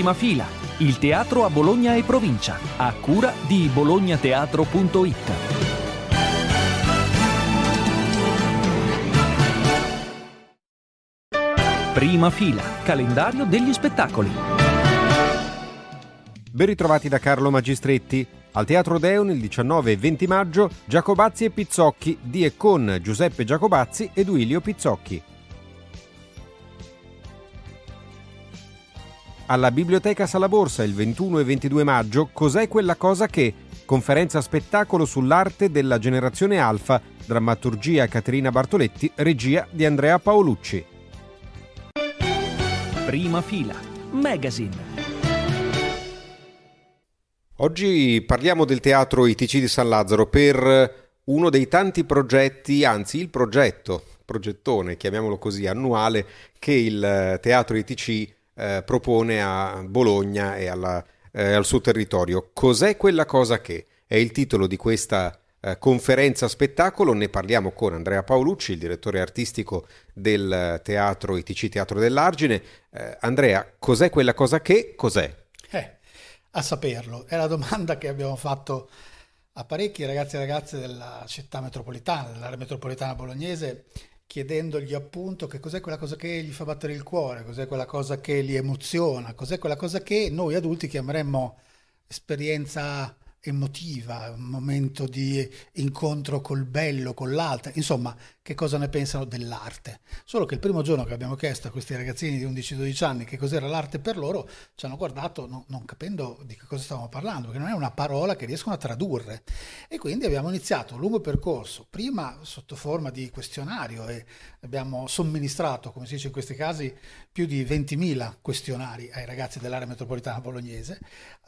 Prima fila, il teatro a Bologna e provincia, a cura di bolognateatro.it. Prima fila, calendario degli spettacoli. Ben ritrovati da Carlo Magistretti. Al Teatro Deon il 19 e 20 maggio Giacobazzi e Pizzocchi di e con Giuseppe Giacobazzi ed Duilio Pizzocchi. Alla Biblioteca Sala Borsa il 21 e 22 maggio Cos'è quella cosa che? Conferenza spettacolo sull'arte della generazione alfa, drammaturgia Caterina Bartoletti, regia di Andrea Paolucci. Prima fila, magazine. Oggi parliamo del teatro ITC di San Lazzaro per uno dei tanti progetti, anzi il progetto, progettone, chiamiamolo così, annuale che il teatro ITC eh, propone a Bologna e alla, eh, al suo territorio. Cos'è quella cosa che? È il titolo di questa eh, conferenza spettacolo, ne parliamo con Andrea Paolucci, il direttore artistico del teatro ITC Teatro dell'Argine. Eh, Andrea, cos'è quella cosa che? Cos'è? Eh, a saperlo, è la domanda che abbiamo fatto a parecchi ragazzi e ragazze della città metropolitana, dell'area metropolitana bolognese chiedendogli appunto che cos'è quella cosa che gli fa battere il cuore, cos'è quella cosa che li emoziona, cos'è quella cosa che noi adulti chiameremmo esperienza emotiva, un momento di incontro col bello, con l'altro, insomma, che cosa ne pensano dell'arte. Solo che il primo giorno che abbiamo chiesto a questi ragazzini di 11-12 anni che cos'era l'arte per loro, ci hanno guardato no, non capendo di che cosa stavamo parlando, perché non è una parola che riescono a tradurre. E quindi abbiamo iniziato un lungo percorso, prima sotto forma di questionario e abbiamo somministrato, come si dice in questi casi, più di 20.000 questionari ai ragazzi dell'area metropolitana bolognese,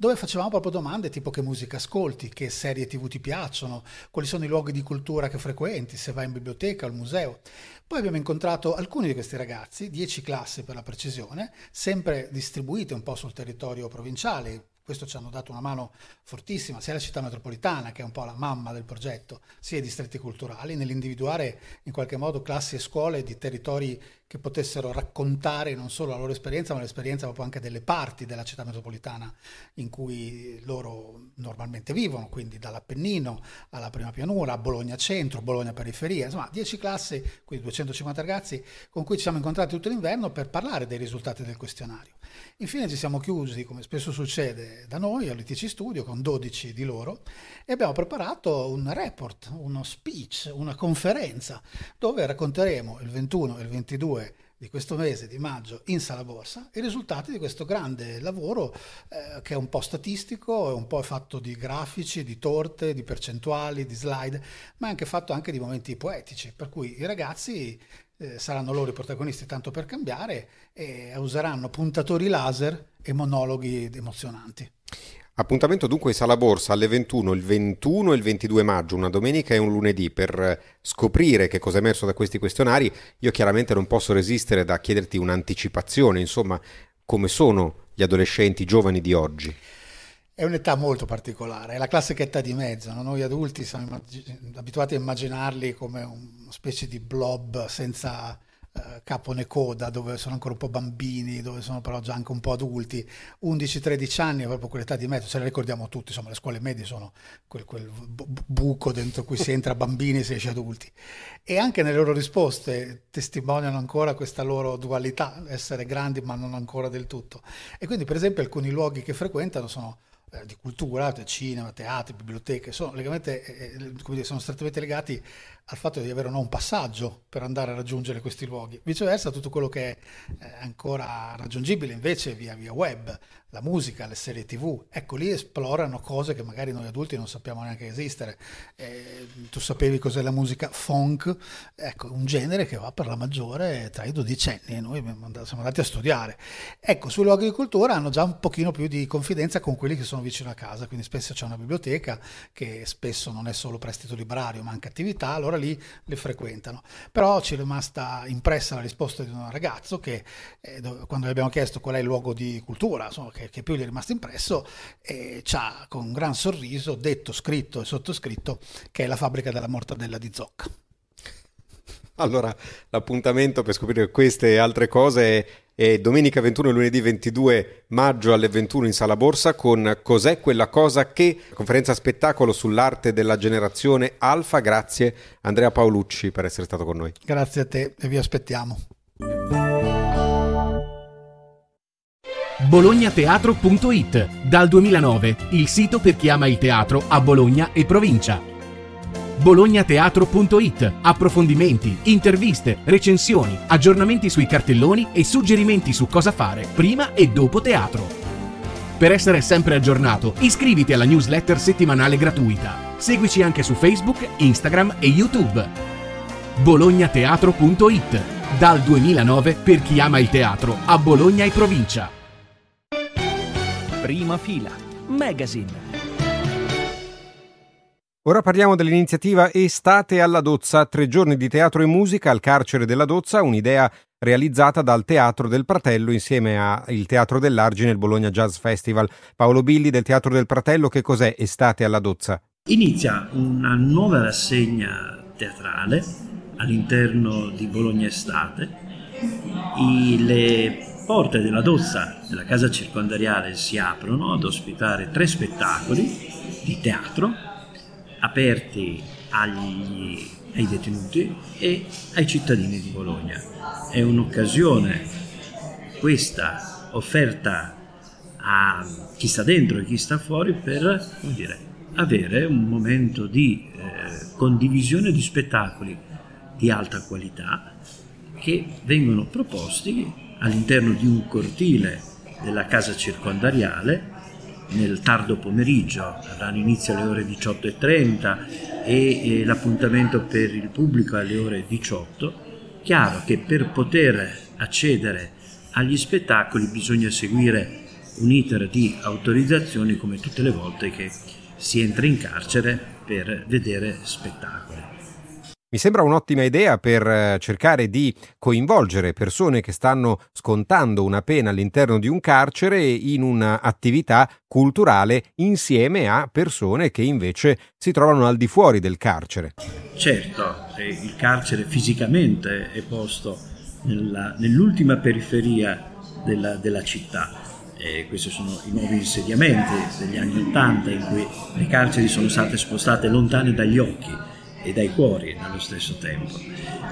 dove facevamo proprio domande tipo che musica ascolti, che serie tv ti piacciono, quali sono i luoghi di cultura che frequenti, se vai in biblioteca o al museo. Poi abbiamo incontrato alcuni di questi ragazzi, 10 classi per la precisione, sempre distribuite un po' sul territorio provinciale, questo ci hanno dato una mano fortissima, sia la città metropolitana, che è un po' la mamma del progetto, sia i distretti culturali, nell'individuare in qualche modo classi e scuole di territori che potessero raccontare non solo la loro esperienza, ma l'esperienza proprio anche delle parti della città metropolitana in cui loro normalmente vivono, quindi dall'Appennino alla prima pianura, a Bologna centro, Bologna periferia, insomma 10 classi, quindi 250 ragazzi con cui ci siamo incontrati tutto l'inverno per parlare dei risultati del questionario. Infine ci siamo chiusi, come spesso succede da noi, all'ITC Studio, con 12 di loro, e abbiamo preparato un report, uno speech, una conferenza, dove racconteremo il 21 e il 22 2 di questo mese di maggio in sala borsa i risultati di questo grande lavoro eh, che è un po' statistico, è un po' fatto di grafici, di torte, di percentuali, di slide, ma è anche fatto anche di momenti poetici, per cui i ragazzi eh, saranno loro i protagonisti tanto per cambiare e useranno puntatori laser e monologhi emozionanti. Appuntamento dunque in sala borsa alle 21, il 21 e il 22 maggio, una domenica e un lunedì, per scoprire che cosa è emerso da questi questionari. Io chiaramente non posso resistere da chiederti un'anticipazione, insomma, come sono gli adolescenti giovani di oggi. È un'età molto particolare, è la classica età di mezzo. No? Noi adulti siamo abituati a immaginarli come una specie di blob senza eh, capo né coda, dove sono ancora un po' bambini, dove sono però già anche un po' adulti, 11-13 anni è proprio quell'età di mezzo, ce le ricordiamo tutti, insomma le scuole medie sono quel, quel buco dentro cui si entra bambini e si esce adulti. E anche nelle loro risposte testimoniano ancora questa loro dualità, essere grandi ma non ancora del tutto. E quindi per esempio alcuni luoghi che frequentano sono eh, di cultura, cinema, teatri, biblioteche, sono, legamente, eh, eh dire, sono strettamente legati al fatto di avere no, un passaggio per andare a raggiungere questi luoghi. Viceversa, tutto quello che è eh, ancora raggiungibile invece via, via web, la musica, le serie tv, ecco lì esplorano cose che magari noi adulti non sappiamo neanche esistere. Eh, tu sapevi cos'è la musica funk? Ecco, un genere che va per la maggiore tra i dodicenni e noi siamo andati a studiare. Ecco, sui luoghi di cultura hanno già un pochino più di confidenza con quelli che sono vicino a casa, quindi spesso c'è una biblioteca che spesso non è solo prestito librario ma anche attività, allora lì le frequentano. Però ci è rimasta impressa la risposta di un ragazzo che eh, quando gli abbiamo chiesto qual è il luogo di cultura, insomma, che, che più gli è rimasto impresso, e ci ha con un gran sorriso detto, scritto e sottoscritto che è la fabbrica della mortadella di Zocca. Allora, l'appuntamento per scoprire queste altre cose e domenica 21 e lunedì 22 maggio alle 21 in Sala Borsa con Cos'è quella cosa che? Conferenza spettacolo sull'arte della generazione alfa. Grazie Andrea Paolucci per essere stato con noi. Grazie a te e vi aspettiamo. bolognateatro.it Dal 2009 il sito per chi ama il teatro a Bologna e provincia. bolognateatro.it Approfondimenti, interviste, recensioni, aggiornamenti sui cartelloni e suggerimenti su cosa fare prima e dopo teatro. Per essere sempre aggiornato, iscriviti alla newsletter settimanale gratuita. Seguici anche su Facebook, Instagram e YouTube. bolognateatro.it Dal 2009 per chi ama il teatro a Bologna e provincia. Prima fila. Magazine. Ora parliamo dell'iniziativa Estate alla Dozza, tre giorni di teatro e musica al carcere della Dozza, un'idea realizzata dal Teatro del Pratello insieme al Teatro dell'Argine e il Bologna Jazz Festival. Paolo Billi del Teatro del Pratello, che cos'è Estate alla Dozza? Inizia una nuova rassegna teatrale all'interno di Bologna Estate. I, le porte della Dozza della casa circondariale si aprono ad ospitare tre spettacoli di teatro aperti agli, ai detenuti e ai cittadini di Bologna. È un'occasione questa offerta a chi sta dentro e chi sta fuori per dire, avere un momento di eh, condivisione di spettacoli di alta qualità che vengono proposti all'interno di un cortile della casa circondariale nel tardo pomeriggio, avranno inizio alle ore 18.30 e, e l'appuntamento per il pubblico alle ore 18. Chiaro che per poter accedere agli spettacoli bisogna seguire un iter di autorizzazioni come tutte le volte che si entra in carcere per vedere spettacoli. Mi sembra un'ottima idea per eh, cercare di coinvolgere persone che stanno scontando una pena all'interno di un carcere in un'attività culturale insieme a persone che invece si trovano al di fuori del carcere. Certo, il carcere fisicamente è posto nella, nell'ultima periferia della, della città. E questi sono i nuovi insediamenti degli anni Ottanta in cui le carceri sono state spostate lontane dagli occhi e dai cuori nello stesso tempo.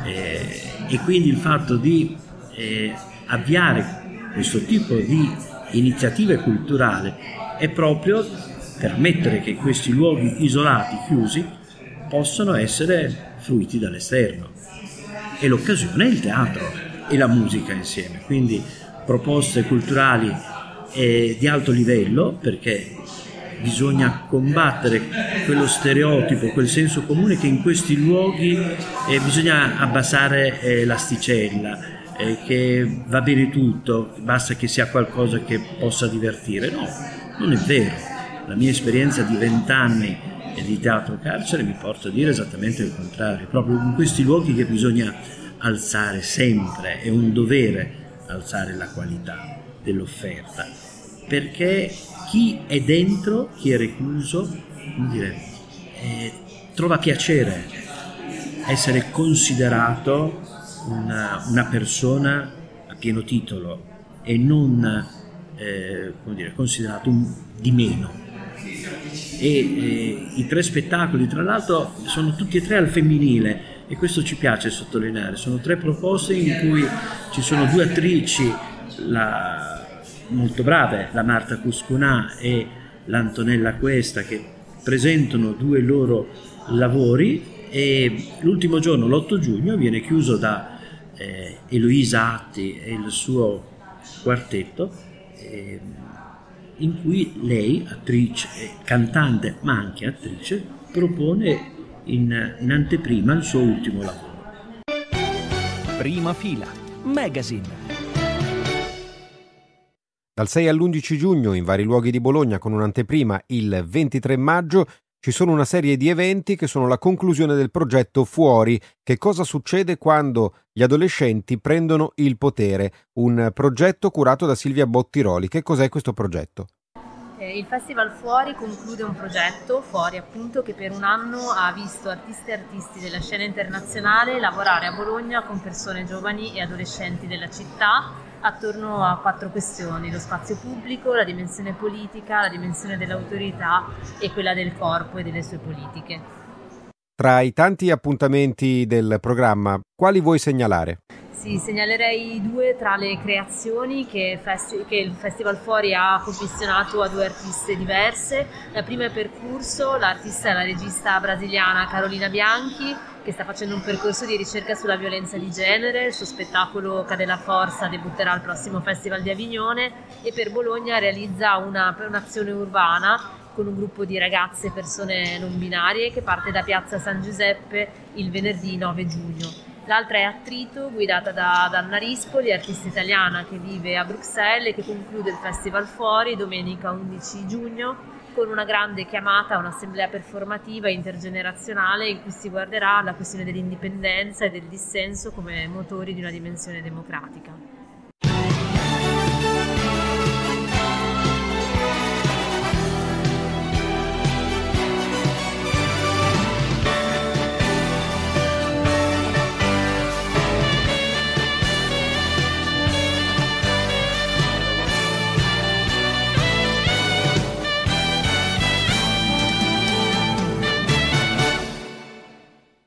Eh, e quindi il fatto di eh, avviare questo tipo di iniziative culturali è proprio permettere che questi luoghi isolati, chiusi, possano essere fruiti dall'esterno. E l'occasione è il teatro e la musica insieme, quindi proposte culturali eh, di alto livello perché bisogna combattere quello stereotipo, quel senso comune che in questi luoghi eh, bisogna abbassare eh, l'asticella, eh, che va bene tutto, basta che sia qualcosa che possa divertire. No, non è vero. La mia esperienza di vent'anni di teatro carcere mi porta a dire esattamente il contrario, proprio in questi luoghi che bisogna alzare sempre, è un dovere alzare la qualità dell'offerta, perché chi è dentro, chi è recluso, dire, eh, trova piacere essere considerato una, una, persona a pieno titolo e non eh, dire, considerato un, di meno. E eh, i tre spettacoli, tra l'altro, sono tutti e tre al femminile e questo ci piace sottolineare. Sono tre proposte in cui ci sono due attrici, la, molto brave, la Marta Cuscunà e l'Antonella Questa, che presentano due loro lavori e l'ultimo giorno, l'8 giugno, viene chiuso da eh, Eloisa Atti e il suo quartetto, eh, in cui lei, attrice, cantante ma anche attrice, propone in, in anteprima il suo ultimo lavoro. Prima fila, magazine dal 6 all'11 giugno in vari luoghi di Bologna con un'anteprima il 23 maggio ci sono una serie di eventi che sono la conclusione del progetto Fuori, che cosa succede quando gli adolescenti prendono il potere, un progetto curato da Silvia Bottiroli. Che cos'è questo progetto? Eh, il Festival Fuori conclude un progetto, Fuori appunto, che per un anno ha visto artisti e artisti della scena internazionale lavorare a Bologna con persone giovani e adolescenti della città attorno a quattro questioni, lo spazio pubblico, la dimensione politica, la dimensione dell'autorità e quella del corpo e delle sue politiche. Tra i tanti appuntamenti del programma, quali vuoi segnalare? Sì, segnalerei due tra le creazioni che, festi- che, il Festival Fuori ha commissionato a due artiste diverse. La prima è Percurso, l'artista è la regista brasiliana Carolina Bianchi, che sta facendo un percorso di ricerca sulla violenza di genere. Il suo spettacolo Cade la Forza debutterà al prossimo Festival di Avignone e per Bologna realizza una, un'azione urbana con un gruppo di ragazze e persone non binarie che parte da Piazza San Giuseppe il venerdì 9 giugno. L'altra è Attrito, guidata da, Anna Rispoli, artista italiana che vive a Bruxelles e che conclude il Festival Fuori domenica 11 giugno con una grande chiamata, un'assemblea performativa intergenerazionale in cui si guarderà la questione dell'indipendenza e del dissenso come motori di una dimensione democratica.